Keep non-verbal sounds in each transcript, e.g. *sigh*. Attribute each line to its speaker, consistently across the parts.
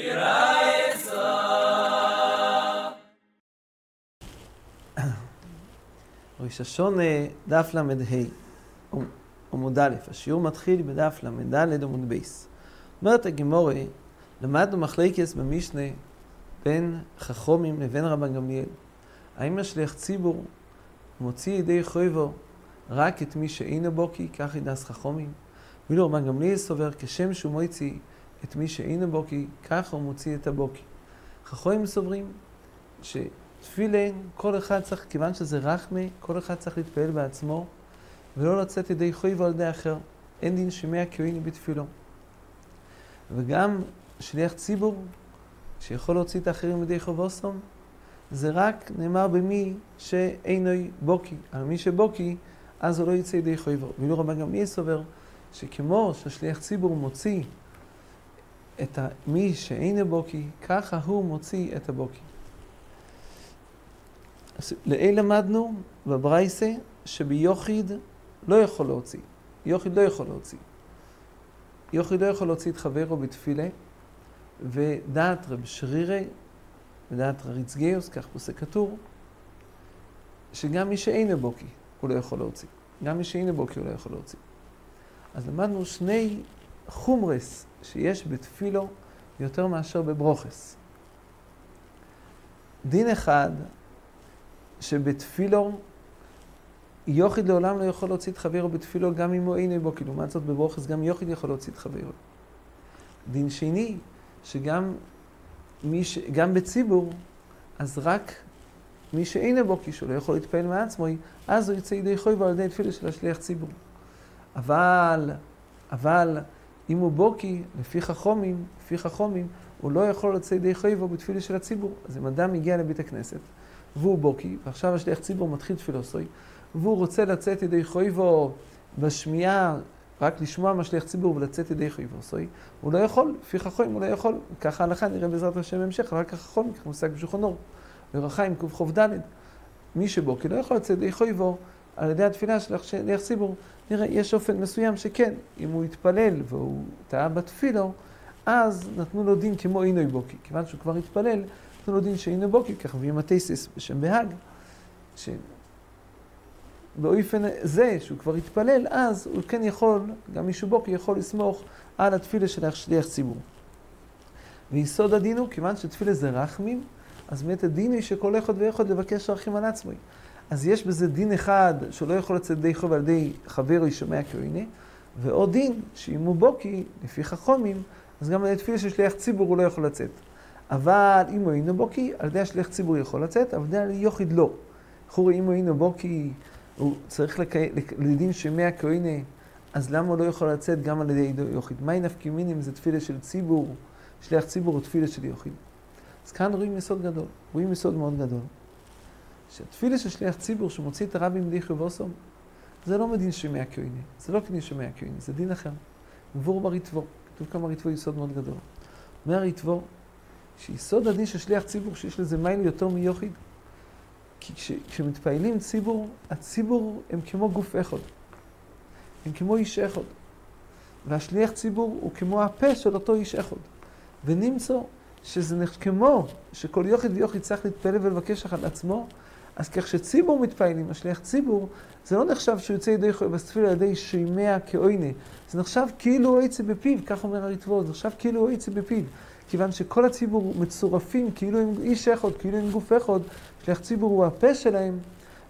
Speaker 1: *coughs* ראש השונה, דף ל"ה, עמוד א', השיעור מתחיל בדף ל"ד עמוד בייס. אומרת הגימורה, למדנו מחלקס במשנה בין חכומים לבין רבן גמליאל. האם השליח ציבור מוציא ידי חויבו רק את מי שאינו בוקי, כך ידעס חכומים? ואילו רבן גמליאל סובר, כשם שהוא מוציא את מי שאינו בוקי, ככה הוא מוציא את הבוקי. חכומים סוברים שתפילין, כל אחד צריך, כיוון שזה רחמי, כל אחד צריך להתפעל בעצמו, ולא לצאת ידי חויבו על ידי אחר. אין דין שמע כהיני בתפילו. וגם שליח ציבור, שיכול להוציא את האחרים ידי חובוסום, זה רק נאמר במי שאינו בוקי. על מי שבוקי, אז הוא לא יצא ידי חויבו. ואילו רבן גמליאל סובר, שכמו ששליח ציבור מוציא את מי שאינו בוקי, ככה הוא מוציא את הבוקי. לאל למדנו בברייסה שביוחיד לא יכול להוציא. יוחיד לא יכול להוציא. יוחיד לא יכול להוציא את חברו בתפילה, ודעת רב שרירי, ודעת רריצגיוס, כך פוסק כתור, שגם מי שאינו בוקי הוא לא יכול להוציא. גם מי שאינו בוקי הוא לא יכול להוציא. אז למדנו שני חומרס שיש בתפילו יותר מאשר בברוכס. דין אחד, שבתפילו יוחיד לעולם לא יכול להוציא את חברו בתפילו גם אם הוא אינו בו, כי לעומת זאת בברוכס גם יוחיד יכול להוציא את חברו. דין שני, שגם ש... גם בציבור, אז רק מי שאינו בו, כי שהוא לא יכול להתפעל מעצמו, אז הוא יצא ידי חויבו על ידי תפילה של השליח ציבור. אבל, אבל, אם הוא בוקי, לפי חכומים, לפי חכומים, הוא לא יכול לצאת ידי חויבו בתפילה של הציבור. אז אם אדם הגיע לבית הכנסת, והוא בוקי, ועכשיו השליח ציבור מתחיל תפילוסוי, והוא רוצה לצאת ידי חויבו בשמיעה, רק לשמוע משליח ציבור ולצאת ידי חויבו סוי, הוא לא יכול, לפי חכומים הוא לא יכול, ככה ההלכה נראה בעזרת השם המשך, רק החכומים, ככה מושג בשולחן אור, ורחיים קכ"ד, מי שבוקי לא יכול לצאת ידי חויבו על ידי התפילה של שליח ציבור, נראה, יש אופן מסוים שכן, אם הוא התפלל והוא טעה בתפילו, אז נתנו לו דין כמו אינוי בוקי. כיוון שהוא כבר התפלל, נתנו לו דין שאינוי בוקי, כך מביאים התסיס בשם בהאג, שבאופן זה שהוא כבר התפלל, אז הוא כן יכול, גם מישהו בוקי יכול לסמוך על התפילה של שליח ציבור. ויסוד הדין הוא, כיוון שתפילה זה רחמים, אז באמת הדין היא שכל אחד ואחד לבקש רחמים על עצמי. אז יש בזה דין אחד שלא יכול לצאת ידי חוב על ידי חבר ישמע כהנה, ועוד דין שאם הוא בוקי, לפי חכומים, אז גם על ידי תפילה של שליח ציבור הוא לא יכול לצאת. אבל אם הוא אינו בוקי, על ידי השליח ציבור יכול לצאת, אבל על ידי יוחיד לא. חורי, אם הוא אינו בוקי, הוא צריך. לדין שמע כהנה, אז למה הוא לא יכול לצאת גם על ידי יוחיד? מהי נפקי מינים זה תפילה של ציבור, שליח ציבור הוא תפילה של יוחיד. אז כאן רואים יסוד גדול, רואים יסוד מאוד גדול. שהתפילה של שליח ציבור שמוציא את הרבי מדי חובוסום, זה לא מדין שמי הכהנה, זה לא כדין שמי הכהנה, זה דין אחר. גבור בריטבו, כתוב כמה ריטבו יסוד מאוד גדול. אומר הריטבו, שיסוד הדין של שליח ציבור, שיש לזה מייל יותר מיוחיד, כי כש, כשמתפעלים ציבור, הציבור הם כמו גוף אחד. הם כמו איש אחד. והשליח ציבור הוא כמו הפה של אותו איש אחד. ונמצא שזה. כמו שכל יוחיד ויוחיד צריך להתפלל ולבקש על עצמו, אז כך שציבור מתפעלים, השליח ציבור, זה לא נחשב שהוא יוצא ידי בספירה על ידי שימע כאוינה. זה נחשב כאילו הוא יצא בפיו, כך אומר הריטבו, זה נחשב כאילו הוא יצא בפיו. כיוון שכל הציבור מצורפים כאילו הם איש אחד, כאילו הם גוף אחד, שליח ציבור הוא הפה שלהם,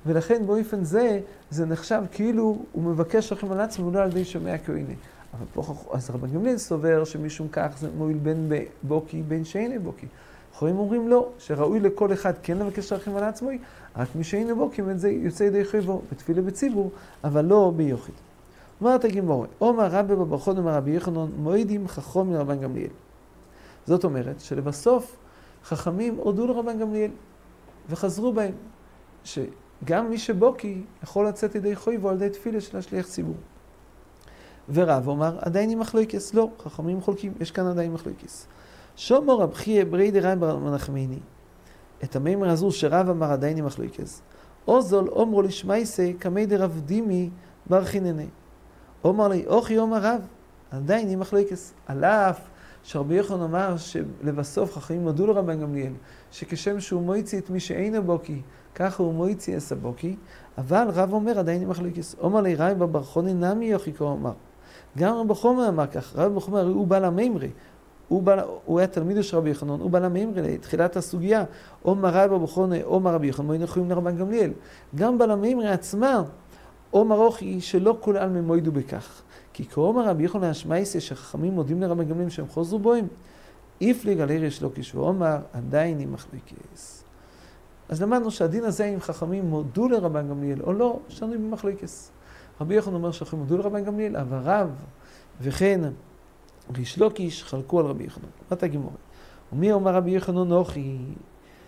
Speaker 1: ולכן באופן זה, זה נחשב כאילו הוא מבקש לכם על עצמו, לא על ידי שומע כאוינה. אבל פה, אז רבן גמליאל סובר שמשום כך זה מועיל בין בוקי, בין שאינו בוקי. אחרים אומרים לא, שראוי לכל אחד כן לבקש רחם על עצמו, רק מי שאינו בוקי, את זה יוצא ידי חייבו, בתפילה בציבור, אבל לא ביוחיד. אומרת הגימורה, עומר רבי בברכות אומר רבי יחנון, מועידים חכום מרבן גמליאל. זאת אומרת שלבסוף חכמים הודו לרבן גמליאל וחזרו בהם, שגם מי שבוקי יכול לצאת ידי חויבו על ידי תפילה של השליח ציבור. ורב אומר, עדיין עם מחלוקס, לא, חכמים חולקים, יש כאן עדיין מחלוקס. שומו רב חייה ברי דרעי מנחמיני. את המימר הזו שרב אמר עדיין עם מחלוקס. אוזול אומרו לשמייסי כמי דרב דימי בר חינני. אומר לי, אוכי אומר רב, עדיין עם מחלוקס. על אף שרבי יוחנן אמר שלבסוף חכמים הודו לרבן גמליאל, שכשם שהוא מויצי את מי שאינו בוקי, ככה הוא מויצי אס הבוקי, אבל רב אומר עדיין עם מחלוקס. אומר לי ראי בברכוני נמי יוכי כה אמר. גם רב חומר אמר כך, רב חומר הוא בעל המימרי. הוא, בא, הוא היה תלמידו של רבי יחנון, הוא בא למימרי לתחילת הסוגיה, או מראי בבחונה או מרבי יחנון, מוינו יכולים לרבן גמליאל. גם בעל המימרי עצמה, או מרוכי, שלא כל עלמי מוידו בכך. כי כאומר רבי יחנון השמייסיה, שחכמים מודים לרבן גמליאל שהם חוזרו בוהם, איפליג על ערש לוקיש ואומר, עדיין היא מחלוקס. אז למדנו שהדין הזה, אם חכמים מודו לרבן גמליאל או לא, שנוי במחלוקס. רבי יחנון אומר שחכמים מודו לרבן גמליאל, אבל רב וכן ריש לוקיש חלקו על רבי יחנון. בת הגימורי. ומי אומר רבי יחנון נוחי,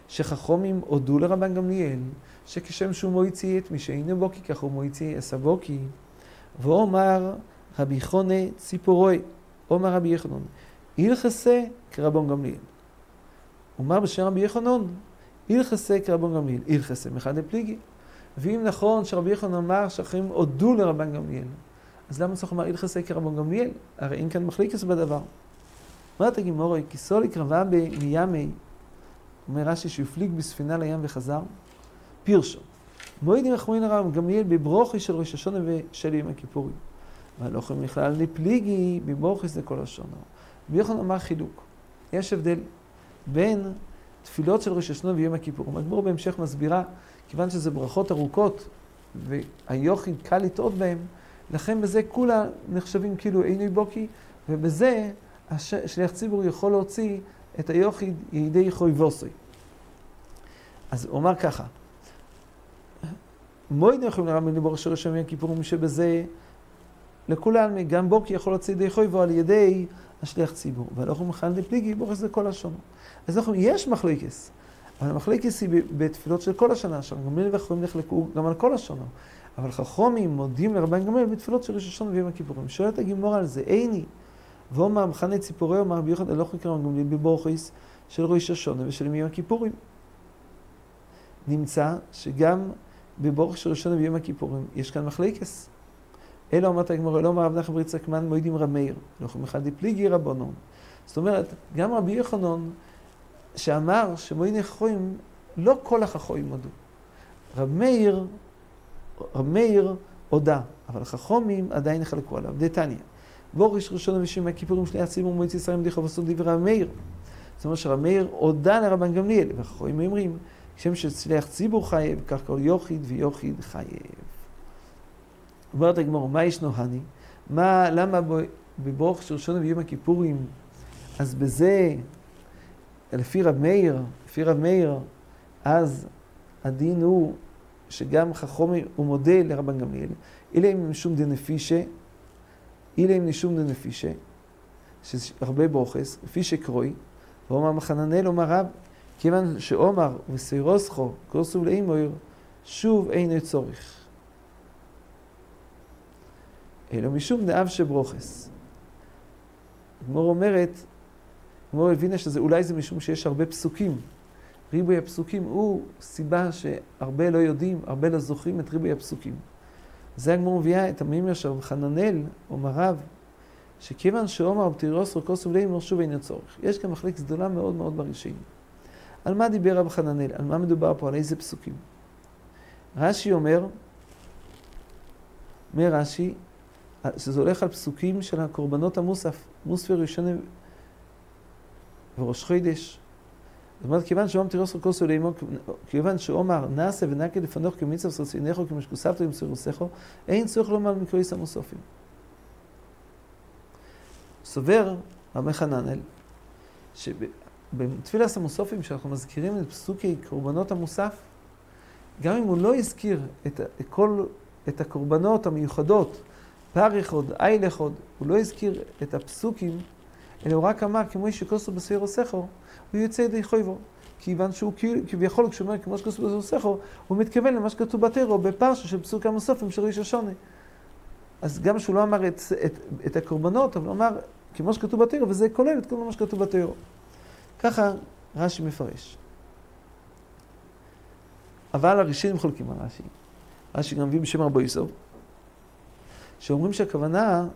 Speaker 1: שחכומים הודו לרבן גמליאל, שכשם שהוא מויצי את מי שאינו בוקי, כך הוא מויצי אס הבוקי. ואומר רבי חונה ציפורוי, אומר רבי יחנון, הלכסה כרבון גמליאל. אומר בשם רבי יחנון, הלכסה כרבון גמליאל, הלכסה מחד לפליגי. ואם נכון שרבי יחנון אמר שאחרים הודו לרבן גמליאל, אז למה צריך לומר הלכסי כרבון גמליאל? הרי אין כאן מחליקס בדבר. אומרת הגימורי, כי סוליק רבה מימי, אומר רש"י שהפליג בספינה לים וחזר, פירשו. מועידים רחמין הרב גמליאל בברוכי של ראש השונה ושל יום הכיפורים. אבל לא יכולים לכלל לפליגי בברוכי לכל השונו. ויכול אמר חילוק. יש הבדל בין תפילות של ראש השונה ויום הכיפורים. הגמור בהמשך מסבירה, כיוון שזה ברכות ארוכות, והיוחיד קל לטעות בהם, לכן בזה כולה נחשבים כאילו עיני בוקי, ובזה שליח ציבור יכול להוציא את היוחיד ידי חויבוסוי. אז הוא אמר ככה, מויד יכולים לרם בליבור של ראשון יום כיפורים שבזה לכולם, גם בוקי יכול להוציא ידי חויבו על ידי השליח ציבור. והלכו מכאן לפליגי בורס כל השונו. אז אנחנו, יש מחלוקס, אבל המחלוקס היא בתפילות של כל השנה, שם גם מילים ואחרים נחלקו גם על כל השונו. אבל חכומים מודים לרבן גמליאל בתפילות של ראש השונה ויום הכיפורים. שואלת הגימור על זה, איני. ואומר מחנה ציפורי אומר רבי יוחנן הלוך לקרוא גמליאל בבורחיס של ראש השונה ושל יום הכיפורים. נמצא שגם בבורך של ראשון ויום הכיפורים יש כאן מחלקס. אלא אומרת הגמור, אלא אומר רב נחם בריצה כמן מועידים מאיר, הלוך מחד דפליגי רבונון. זאת אומרת, גם רבי יוחנן שאמר שמועידים חכויים, לא כל החכויים הודו. רב מאיר מאיר הודה, אבל חכומים עדיין חלקו עליו. דתניא, בוריש ראשון ושם הכיפורים שליח ציבור מועצת ישראל מדיחו וסוד דברי רב מאיר. זאת אומרת שרב מאיר הודה לרבן גמליאל, וחכומים אומרים, כשם שצליח ציבור חייב, כך כל יוחיד ויוחיד חייב. אומרת הגמור, מה ישנו הני? מה, למה בברוך של ראשון ויום הכיפורים, אז בזה, לפי רב מאיר, לפי רב מאיר, אז הדין הוא שגם חכומי הוא מודה לרבן גמליאל, אלא אם משום דנפישה, אלא אם משום דנפישה, שזה הרבה ברוכס, לפי שקרוי, ואומר מחננאל אומר רב, כיוון שאומר וסירוסכו כוסו לאמור, שוב אין צורך. אלא משום דאב שברוכס. הגמור אומרת, הגמור הבינה שזה אולי זה משום שיש הרבה פסוקים. ריבוי הפסוקים הוא סיבה שהרבה לא יודעים, הרבה לא זוכרים את ריבוי הפסוקים. זה הגמור מביאה את המימר של חננאל, אומר רב, שכיוון שאומר בתירוס רקוס ובלי שוב אין צורך. יש כאן מחלקת גדולה מאוד מאוד בראשיים. על מה דיבר רב חננאל? על מה מדובר פה? על איזה פסוקים? רש"י אומר, אומר רש"י, שזה הולך על פסוקים של הקורבנות המוסף, מוספר ראשון וראש חידש, זאת אומרת, כיוון שאומר תירוס רקוסו לאמו, כיוון שאומר נעשה ונקה לפנוך כמצב סרצינךו כמשקוסבתו עם סירוסךו, אין צורך לומר מקרויס המוסופים. סובר רבי חננאל, שבתפילת המוסופים, שאנחנו מזכירים את פסוקי קורבנות המוסף, גם אם הוא לא הזכיר את כל, את הקורבנות המיוחדות, פריך עוד, אילך עוד, הוא לא הזכיר את הפסוקים, אלא הוא רק אמר, כמו איש שכוסו בסירוסךו, הוא יוצא ידי חויבו. כיוון שהוא כביכול, כשהוא אומר כמו שכתוב בזוסכו, הוא מתכוון למה שכתוב בטרו, בפרשה של פסוק המוספים של איש השונה. אז גם שהוא לא אמר את, את, את הקורבנות, אבל הוא אמר כמו שכתוב בטרו, וזה כולל את כל מה שכתוב בטרו. ככה רש"י מפרש. אבל הראשונים חולקים על רש"י. רש"י גם מביא בשם רבו יסוב, שאומרים שהכוונה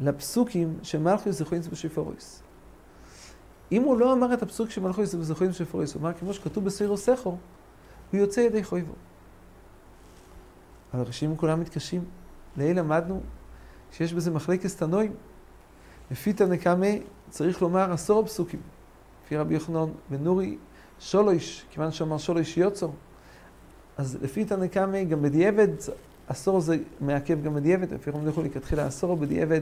Speaker 1: לפסוקים של מלכוס זכוינס בשיפרויס. אם הוא לא אמר את הפסוק של מלכו יסוד וזכויים של פוריס, הוא אמר כמו שכתוב בסירו סכו, הוא יוצא ידי חויבו. אבל הראשים כולם מתקשים. לעיל למדנו שיש בזה מחלקת תנועים. לפי תנקמי צריך לומר עשור הפסוקים. לפי רבי יוחנן בן נורי, שולוש, כיוון שאמר שולוש יוצר. אז לפי תנקמי גם בדיעבד, עשור זה מעכב גם בדיעבד, לפי רבי יוחנן לכתחילה עשור בדיעבד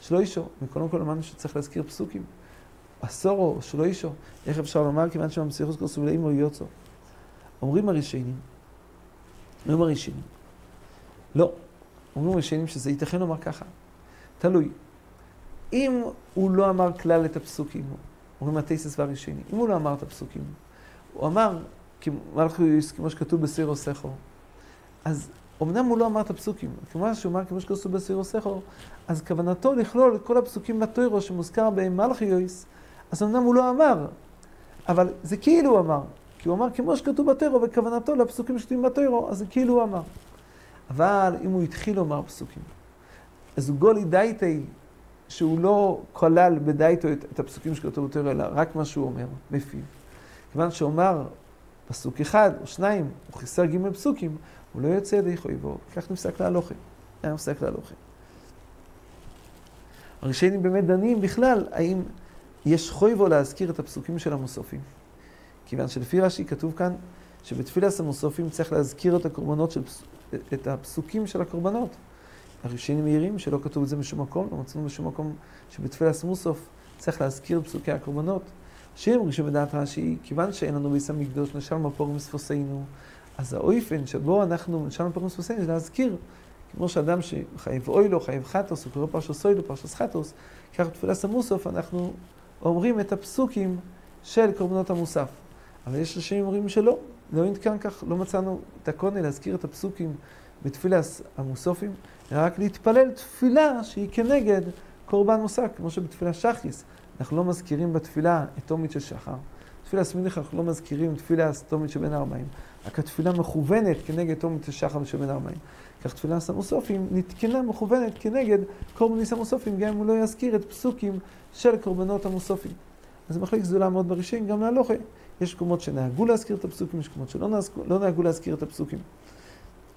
Speaker 1: שלוישו, וקודם כל אמרנו שצריך להזכיר פסוקים. עשורו, שלוישו, איך אפשר לומר כיוון שבמסיכוס כוסו ולאימו יוצר. אומרים הראשונים, אומרים הראשונים, לא, אומרים הראשונים שזה ייתכן לומר ככה, תלוי. אם הוא לא אמר כלל את הפסוקים, אומרים התייסס והראשונים, אם הוא לא אמר את הפסוקים, הוא אמר, כמו שכתוב בסירו סכו, אז אמנם הוא לא אמר את הפסוקים, כמו שהוא אמר כמו שכתוב בסירו סכו, אז כוונתו לכלול את כל הפסוקים בתוירו שמוזכר בהם מלכיוס, אז אמנם הוא לא אמר, אבל זה כאילו הוא אמר, כי הוא אמר כמו שכתוב בתוירו, וכוונתו לפסוקים שכתובים בתוירו, אז זה כאילו הוא אמר. אבל אם הוא התחיל לומר פסוקים, אז הוא גולי דייטי, שהוא לא כלל בדייטו את, את הפסוקים שכתוב בתוירו, אלא רק מה שהוא אומר, מפיו. כיוון שאומר פסוק אחד או שניים, הוא חיסר גימל פסוקים, הוא לא יוצא ידי חויבו, כך נפסק להלוכה. היה נפסק להלוכה. הראשונים באמת דנים בכלל, האם יש חויבו להזכיר את הפסוקים של המוסופים. כיוון שלפי רש"י כתוב כאן שבתפילת המוסופים צריך להזכיר את הקורבנות של, את הפסוקים של הקורבנות. הראשונים מעירים שלא כתוב את זה בשום מקום, לא מצאנו בשום מקום שבתפילת מוסוף צריך להזכיר פסוקי הקורבנות. שיר ראשון בדעת רש"י, כיוון שאין לנו ביס המקדוש, נשאר מפורם ספוסינו, אז האויפן שבו אנחנו נשאר מפורם ספוסינו זה להזכיר. כמו שאדם שחייב אוי לו, חייב חטוס, הוא קורא פרשס אוי לו, פרשס חטוס, כך בתפילת המוסוף אנחנו אומרים את הפסוקים של קורבנות המוסף. אבל יש אנשים אומרים שלא, לא נתקן כך, לא מצאנו את הקונה להזכיר את הפסוקים בתפילת המוסופים, אלא רק להתפלל תפילה שהיא כנגד קורבן מוסף, כמו שבתפילה שחיס. אנחנו לא מזכירים בתפילה את תומית של שחר. בתפילה סמיניך אנחנו לא מזכירים תפילה תומית שבין הארבעים. רק התפילה מכוונת כנגד תומית של שחר שבין הארבעים. כך תפילה סמוסופים נתקנה מכוונת כנגד קורבניס המוסופים, גם אם הוא לא יזכיר את פסוקים של קורבנות המוסופים. אז מחליק גדולה מאוד בראשין, גם להלוכה. יש מקומות שנהגו להזכיר את הפסוקים, יש מקומות שלא נהגו, לא נהגו להזכיר את הפסוקים.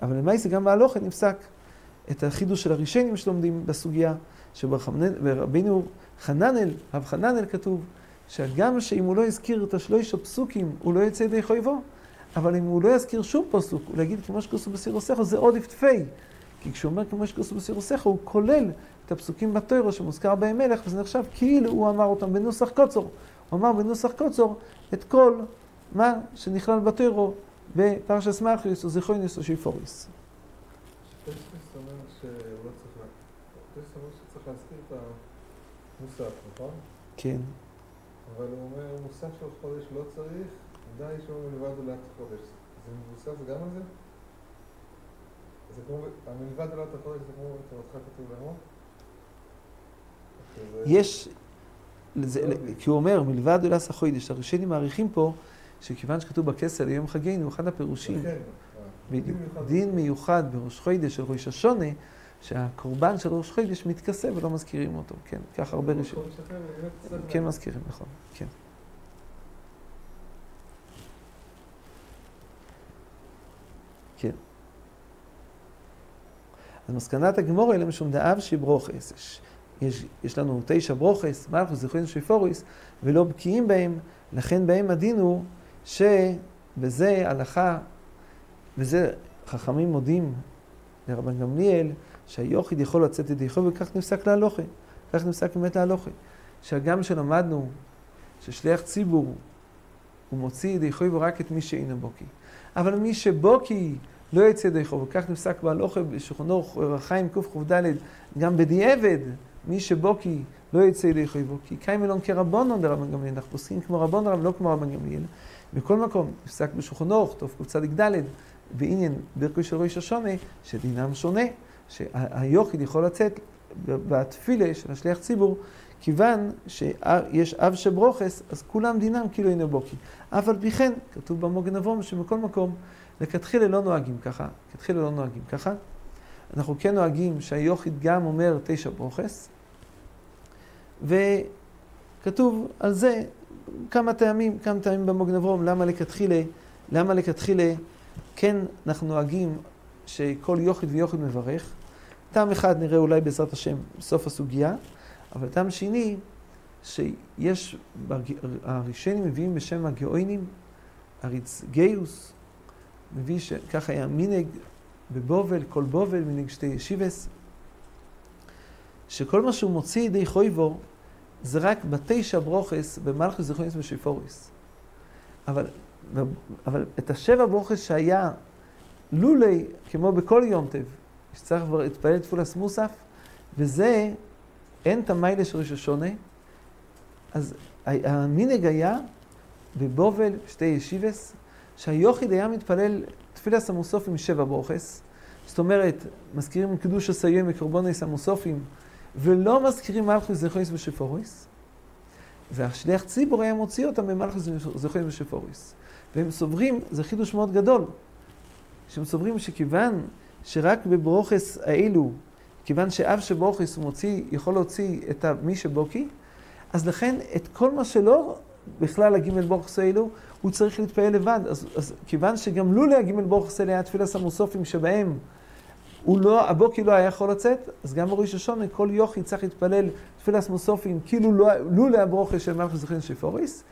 Speaker 1: אבל למעשה גם בהלוכה נפסק את החידוש של הראשונים שלומדים בסוגיה, שברבינו חננאל, רב חננאל כתוב, שגם שאם הוא לא הזכיר את השלוש הפסוקים, הוא לא יצא ידי חויבו, אבל אם הוא לא יזכיר שום פסוק, הוא יגיד כמו שכוסו בסירוסך, זה עוד יפתפי. כי כשהוא אומר כמו שכוסו בסירוסך, הוא כולל את הפסוקים בתוירו שמוזכר בהם מלך, וזה נחשב כאילו הוא אמר אותם בנוסח קוצור. הוא אמר בנוסח קוצור את כל מה שנכלל בתוירו בפרשס מלכיוס או זיכרוניס או שיפוריס.
Speaker 2: מוסף, נכון?
Speaker 1: כן.
Speaker 2: אבל הוא אומר, מוסף של חודש לא צריך, די שהוא מלבד עולת חודש. זה מבוסס גם על זה? זה כמו, המלבד עולת החודש זה כמו בתורתך כתוב לאמור?
Speaker 1: יש, זה, כי הוא אומר, מלבד עולת החודש, הראשונים מעריכים פה שכיוון שכתוב בכסר ליום חגינו, אחד הפירושים, בדיוק, דין מיוחד בראש חודש של ראש השונה, שהקורבן של ראש חודש מתכסה ולא מזכירים אותו, כן, כך הרבה ראשונים. כן מזכירים, נכון, כן. כן. אז מסקנת הגמור אלה משום דאב שברוכס. יש, יש לנו תשע ברוכס, מלכוס, זכוין שפוריס, ולא בקיאים בהם, לכן בהם הדין הוא שבזה הלכה, וזה חכמים מודים לרבן גמליאל, שהיוחיד יכול לצאת ידי חוב, וכך נפסק להלוכה. כך נפסק באמת להלוכה. שהגם שלמדנו ששליח ציבור, הוא מוציא ידי חוב רק את מי שאינו בוקי. אבל מי שבוקי לא יצא ידי חוב, וכך נפסק בהלוכה בשולחנו רחיים קק"ד, גם בדיעבד, מי שבוקי לא יצא ידי חובו, כי קיים אלון כרבונון דרבן גמליאל, אנחנו פוסקים כמו רבון רב, לא כמו רבן גמליאל. בכל מקום, נפסק בשולחנו, טוב קצ"ד, בעניין ברכו של ראש השונה, שדינם שונה. שהיוחיד יכול לצאת בתפילה של השליח ציבור, כיוון שיש אב שברוכס, אז כולם דינם כאילו הנה בוקי. אף על פי כן, כתוב במוגן אבום שבכל מקום, לכתחילה לא נוהגים ככה, לכתחילה לא נוהגים ככה. אנחנו כן נוהגים שהיוחיד גם אומר תשע ברוכס, וכתוב על זה כמה טעמים, כמה טעמים במוגנברום, למה לכתחילה, למה לכתחילה כן אנחנו נוהגים שכל יוחיד ויוחיד מברך. טעם אחד נראה אולי בעזרת השם בסוף הסוגיה, אבל טעם שני, שיש, הראשונים מביאים בשם הגאוינים, אריץ גיוס, מביא שככה היה מינג בבובל, כל בובל, מינג שתי ישיבס, שכל מה שהוא מוציא ידי חויבו זה רק בתשע ברוכס במלכוס זכרוניס ושיפוריס. אבל, אבל את השבע ברוכס שהיה לולי, כמו בכל יום טב, שצריך כבר להתפלל תפולס מוסף, וזה, אין את המיילה של ראש השונה, אז המינג היה בבובל, שתי ישיבס, שהיוחיד היה מתפלל תפילס המוסופים שבע ברוכס, זאת אומרת, מזכירים קידוש הסיים וקורבונס המוסופים, ולא מזכירים מלכוס זכרויס ושפוריס, והשליח ציבור היה מוציא אותם במלכוס זכרויס ושפוריס. והם סוברים, זה חידוש מאוד גדול, שהם סוברים שכיוון שרק בברוכס האלו, כיוון שאב שברוכס הוא מוציא, יכול להוציא את מי שבוקי, אז לכן את כל מה שלא בכלל הגימל ברוכס האלו, הוא צריך להתפעל לבד. אז, אז כיוון שגם לולא הגימל ברוכס האלה היה תפילת המוסופים שבהם הוא לא, הבוקי לא היה יכול לצאת, אז גם בראש השונה כל יוכי צריך להתפלל תפילת מוסופים, כאילו לא, לולא הברוכס של מלכוס זכרין שפוריס.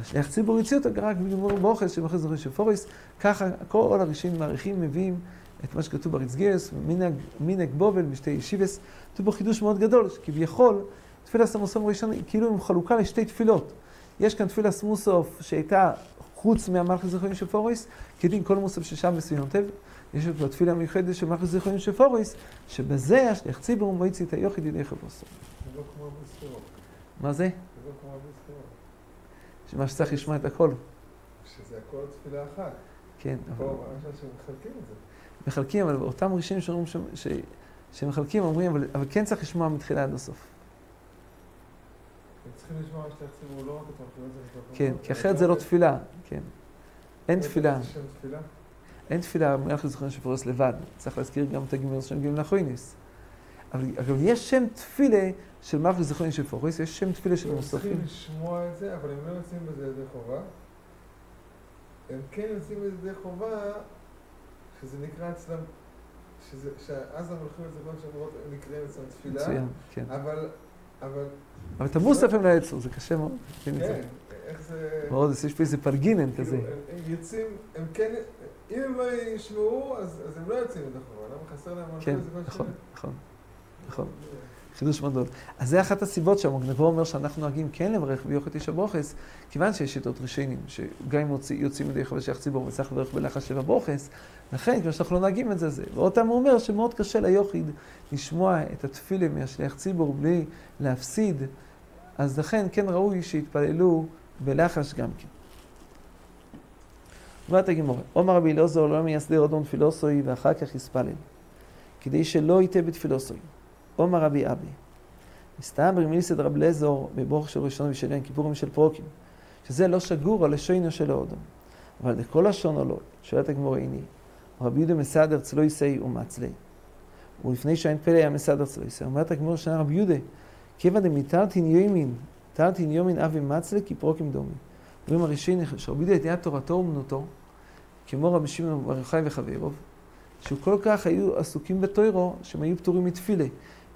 Speaker 1: השליח ציבור הציע אותו רק בגמור ברוכס של מלכוס זכרין שפוריס. ככה כל הראשים מעריכים מביאים את מה שכתוב בריצגיאס, מינג בובל בשתי ישיבס. כתוב בו חידוש מאוד גדול, שכביכול תפילת המוסופים ראשון כאילו עם חלוקה לשתי תפילות. יש כאן תפילת מוסוף שהייתה חוץ מהמלכוס זכרין שפוריס, כדין כל מוסף ששם בסיונותיו. יש את התפילה המיוחדת של מלכוס זיכרונים של פוריס, שבזה השליח ציבור מועצי את היוחיד ידי חברוסו.
Speaker 2: לא.
Speaker 1: מה זה?
Speaker 2: לא.
Speaker 1: שמה שצריך לשמוע את הכל.
Speaker 2: שזה הכל תפילה אחת.
Speaker 1: כן,
Speaker 2: אבל... פה, מה שמחלקים את זה.
Speaker 1: מחלקים, אבל אותם ראשונים שאומרים ש... ש... שמחלקים אומרים, אבל, אבל כן צריך לשמוע מתחילה עד הסוף.
Speaker 2: לא זה.
Speaker 1: כן, כי אחרת זה לא תפילה, כן. אין תפילה.
Speaker 2: אין תפילה?
Speaker 1: מלך לזכרון שפורס לבד, צריך להזכיר גם את הגמר שם גמלה חוינס. אבל, יש שם תפילה של מלך לזכרון שפורס, יש שם תפילה של מוספים.
Speaker 2: הם צריכים לשמוע את זה, אבל הם לא יוצאים בזה ידי חובה. הם כן יוצאים בזה ידי חובה, שזה נקרא אצלם, שאז המלכים לזכרון שפורס נקראים אצלם תפילה.
Speaker 1: מצוין, כן.
Speaker 2: אבל, אבל...
Speaker 1: אבל את המוסף הם לא יצאו, זה קשה מאוד.
Speaker 2: כן, איך זה...
Speaker 1: מאוד, יש פה איזה פרגינן כזה.
Speaker 2: הם יוצאים, הם כן... אם הם לא ישמעו, אז, הם לא יוצאים את החובה, למה חסר להם
Speaker 1: כן, נכון, נכון, נכון. חידוש מאוד גדול. אז זה אחת הסיבות שהמוגנבו אומר שאנחנו נוהגים כן לברך ביוכת איש הברוכס, כיוון שיש שיטות ראשונים, שגם אם יוצאים ידי חבר שייך ציבור וצריך לברך בלחש שבע ברוכס, לכן, כמו שאנחנו לא נוהגים את זה, זה. ואותם הוא אומר שמאוד קשה ליוחיד לשמוע את התפילה מהשליח ציבור בלי להפסיד, אז לכן כן ראוי שיתפללו בלחש גם כן. אומרת הגמורה, עומר רבי אלעזר לא מייסדי אודום תפילוסוי ואחר כך יספלל, כדי שלא יטעה בתפילוסוי. עומר רבי אבי, מסתבר מיסד רב לזור בבורך של ראשון ושל יום כיפורים של פרוקים, שזה לא שגור על לשונו של האודום. אבל לכל או לא, שואלת הגמורה איני, רבי יהודה מסדר צלויסי ומצלי. ולפני שאין פלא היה מסדר צלויסי. אומרת הגמורה שנה רבי יהודה, כיוון דמיתרתין יומין, תרתין יומין אבי מצלי כפרוקים דומי. אומרים הראשון, שרבי יהודה הייתה תורתו אומנותו, כמו רבי שמעון בר יוחאי וחברוב, שהוא כל כך היו עסוקים בתוירו, שהם היו פטורים מתפילה.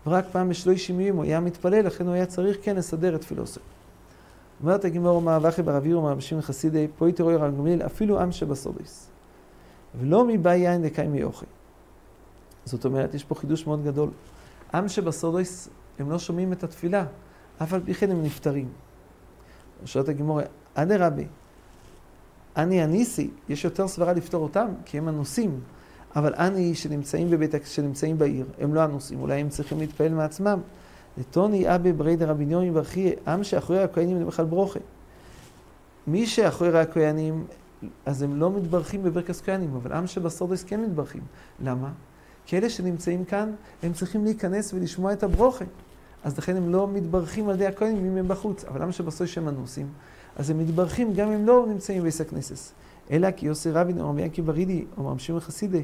Speaker 1: ורק פעם בשלושים ימים הוא היה מתפלל, לכן הוא היה צריך כן לסדר את תפילוסו. אומרת הגמור מאבכי ברב ומרבי שמעון חסידי, פוי תרוי רב גמליאל, אפילו עם שבסודוס. ולא מבאי יין לקיים מיוחי. זאת אומרת, יש פה חידוש מאוד גדול. עם שבסודוס, הם לא שומעים את התפילה, אף על פי כן הם נפטרים. שואלת הגמור, אדרבה, אני הניסי, יש יותר סברה לפתור אותם, כי הם הנוסעים. אבל אני שנמצאים בבית, שנמצאים בעיר, הם לא הנוסעים, אולי הם צריכים להתפעל מעצמם. לטוני אבי בריידר רבי ניומי ברכי, עם שאחורי הכהנים הם בכלל ברוכה. מי שאחורי הכהנים, אז הם לא מתברכים בברכס כהנים, אבל עם שבסורדס כן מתברכים. למה? כי אלה שנמצאים כאן, הם צריכים להיכנס ולשמוע את הברוכה. אז לכן הם לא מתברכים על ידי הכהנים אם הם בחוץ. אבל למה שבסורדס הם הנוסעים? אז הם מתברכים גם אם לא נמצאים בביס הכנסס. אלא כי יוסי רבין או רבי ינקי ברידי או רבי שמעון חסידי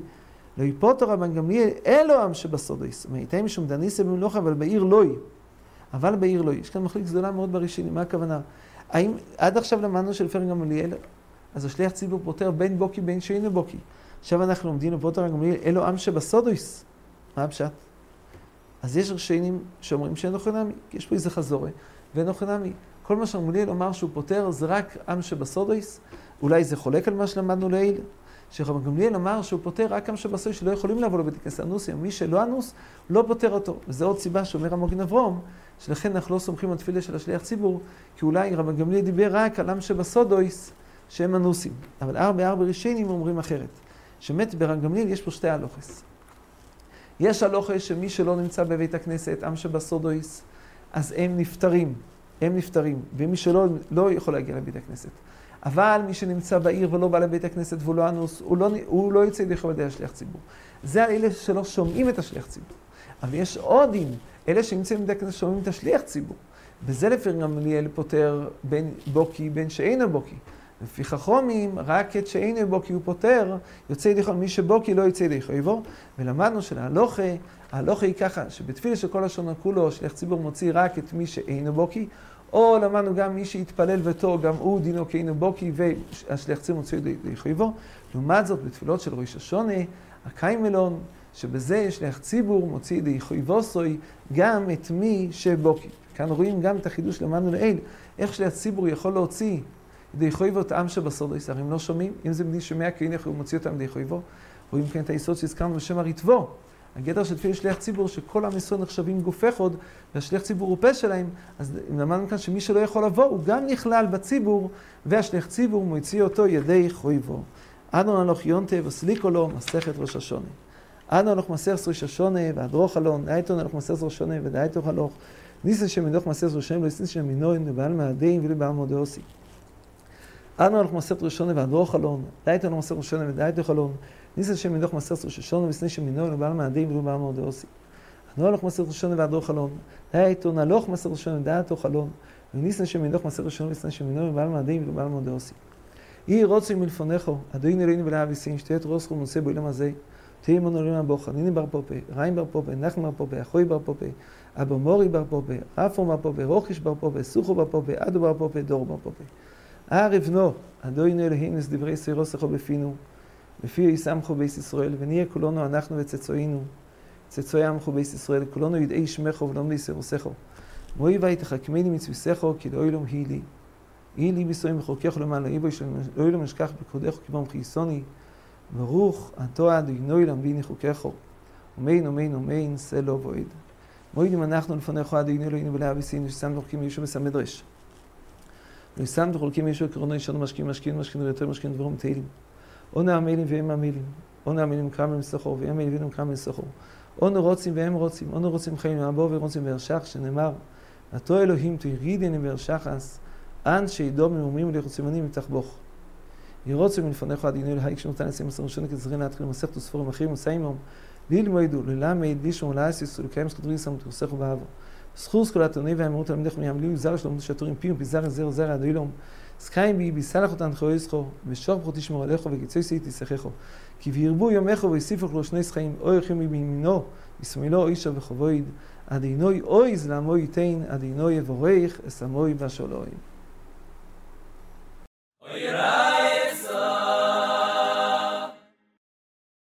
Speaker 1: לא יפוטו רבן גמליאל אלו עם שבסודויס. מייתאים משום דניסה במלוכה אבל בעיר לא היא. אבל בעיר לא היא. יש כאן מחליק גדולה מאוד בראשונים, מה הכוונה? האם עד עכשיו למדנו שלפי רבי גמליאל, אז השליח ציבור פותר בין בוקי בין שאינו בוקי. עכשיו אנחנו לומדים לפרוטר רבי גמליאל, אלו עם שבסודויס. מה הפשט? אז יש רשיינים שאומרים שאין אוכל נמי, יש פה איזה חזורי, ואין אוכל נמי. כל מה שרמוליאל אמר שהוא פותר זה רק עם שבסודויס, אולי זה חולק על מה שלמדנו לעיל, שרבי גמליאל אמר שהוא פותר רק עם שבסודויס שלא יכולים לבוא לבית הכנסת אנוסים, מי שלא אנוס, לא פותר אותו. וזו עוד סיבה שאומר המוגן אברום, שלכן אנחנו לא סומכים על תפילה של השליח ציבור, כי אולי רבי גמליאל דיבר רק על עם שבסודויס, שהם אנוסים. אבל ארבע ארבע ראשיינים אומרים אחרת. שמת ברבי גמליאל יש פה שתי הלוכס. יש הלוכה שמי שלא נמצא בבית הכנסת, עם שבסודויס, אז הם נפטרים, הם נפטרים, ומי שלא לא יכול להגיע לבית הכנסת. אבל מי שנמצא בעיר ולא בא לבית הכנסת והוא לא אנוס, הוא לא, הוא לא יצא ידי חובדי השליח ציבור. זה אלה שלא שומעים את השליח ציבור. אבל יש עוד עם, אלה שנמצאים בבית הכנסת שומעים את השליח ציבור. בזה לפי גמליאל פותר בין בוקי בין שאינו בוקי. לפי חכומים, רק את שאינו בו כי הוא פותר, יוצא ידי חול, מי שבו כי לא יוצא ידי חויבו. ולמדנו שלהלוכה, ההלוכה היא ככה, שבתפילה של כל לשון כולו, שליח ציבור מוציא רק את מי שאינו בוקי, או למדנו גם מי שיתפלל ותו, גם הוא דינו כאינו בוקי, והשליח ציבור מוציא ידי חויבו. לעומת זאת, בתפילות של ראש השונה, הקיימלון, שבזה שליח ציבור מוציא ידי חויבוסוי גם את מי שבוקי. כאן רואים גם את החידוש למדנו לעיל, איך שליח ציבור יכול להוציא ידי חויבו את עם שבסוד הישרים לא שומעים, אם זה בני שומע כאילו הוא מוציא אותם ידי חויבו. רואים כן את היסוד שהזכרנו בשם הריטבו. הגדר של תפילה שליח ציבור, שכל עם ישראל נחשבים גוף אחד, והשליח ציבור הוא פה שלהם, אז למדנו כאן שמי שלא יכול לבוא, הוא גם נכלל בציבור, והשליח ציבור מוציא אותו ידי חויבו. אנו הלוך יונטה וסליקו לו, מסכת ראש השונה. אנו הלוך מסכת ראש השונה, והדרוך הלון, דייתון הלוך מסכת ראש השונה, ודייתוך הלוך. ניסה שמנוך מסכת ראש השונה, לא יסניס שמינוין, ובעל מאדים ולבעל מודעוסי. אנו הלוך מסכת ראשונה והדרוך חלון, דייתו הלוך מסכת ראשונה ודייתו חלון, ניסה שם מדוח מסכת ראשונה וסני שמינו לבעל מאדים ולא בעל מאוד עושי. הלוך מסכת ראשונה והדרוך חלון, דייתו נלוך מסכת ראשונה ודייתו חלון, וניסה שם מדוח מסכת ראשונה וסני שמינו לבעל מאדים ולא בעל מאוד עושי. יהי רוצי מלפונכו, אדוני אלינו ולאביסין, שתהיה רוסכו מוצא בעולם הזה, תהיה מונו לעולם הבוכר, ניני בר פופה, ריים בר פופה, נחם בר פופה, אחוי בר פופה, אבו מורי בר פופה, רפו בר פופה, רוחיש בר פופה, סוכו בר פופה, אדו בר פופה, דור בר פופה. ערב נו, אדוני אלוהים דברי סירוסכו בפינו, בפי יסמכו בייס ישראל, ונהיה כולנו אנחנו וצצואינו, צצואי עמכו בייס ישראל, כולנו ידעי שמכו ולא מלי סירוסכו. מוי ואי תחכמני מצוויסכו, כי לא אילום היא לי. היא לי ביסויים וחוקך למען לא איבוי לא אילום אשכח בכבודך כבום חייסוני. ברוך אתה אדוני אילם ביני חוקכו. אמן אמן אמן סלו בועד. מועידים אנחנו לפניך אדוני אלוהינו ולאביסינו ששם דוחקים ישו בסמדרש. ושם וחולקים ישו קרונו ישנו משקיעים משקיעים משקיעים ויותר משקיעים דברו מטיילים. אונו המילים והם המילים. אונו המילים קרם והם המילים והם קרם למסחור. אונו רוצים והם רוצים. אונו רוצים חיים מהבוא ורוצים בהרשך שנאמר עתו אלוהים תירידני בהרשחס אנ שידו ממומים ולחוצימנים מתחבוך. ירוצו מלפניך עדינו אלוהי כשנותן לשים עשר ראשון כזרין להתחיל למסכת וספורים אחרים וסיימום ללמודו ללמד לישום ולעשיס ולקיים זכות ריסם ותוסך ובאבו. זכוס כל התוני והאמירות תלמידך מיעמלו זר שלום שטורים פיום פיזר זר זר עד אילום. סקיים בי ביסלח אותן חויסכו ושור פחות תשמור עליך וקיצוי סי תסככו. כי וירבו יומך ויסיפוך לו שני שחיים אוי יחים מימינו ישמאלו אישה וחבויד עד עינוי אויז לעמו ייתן עד עינוי יבורך אסמוי בשולוים. אוי רע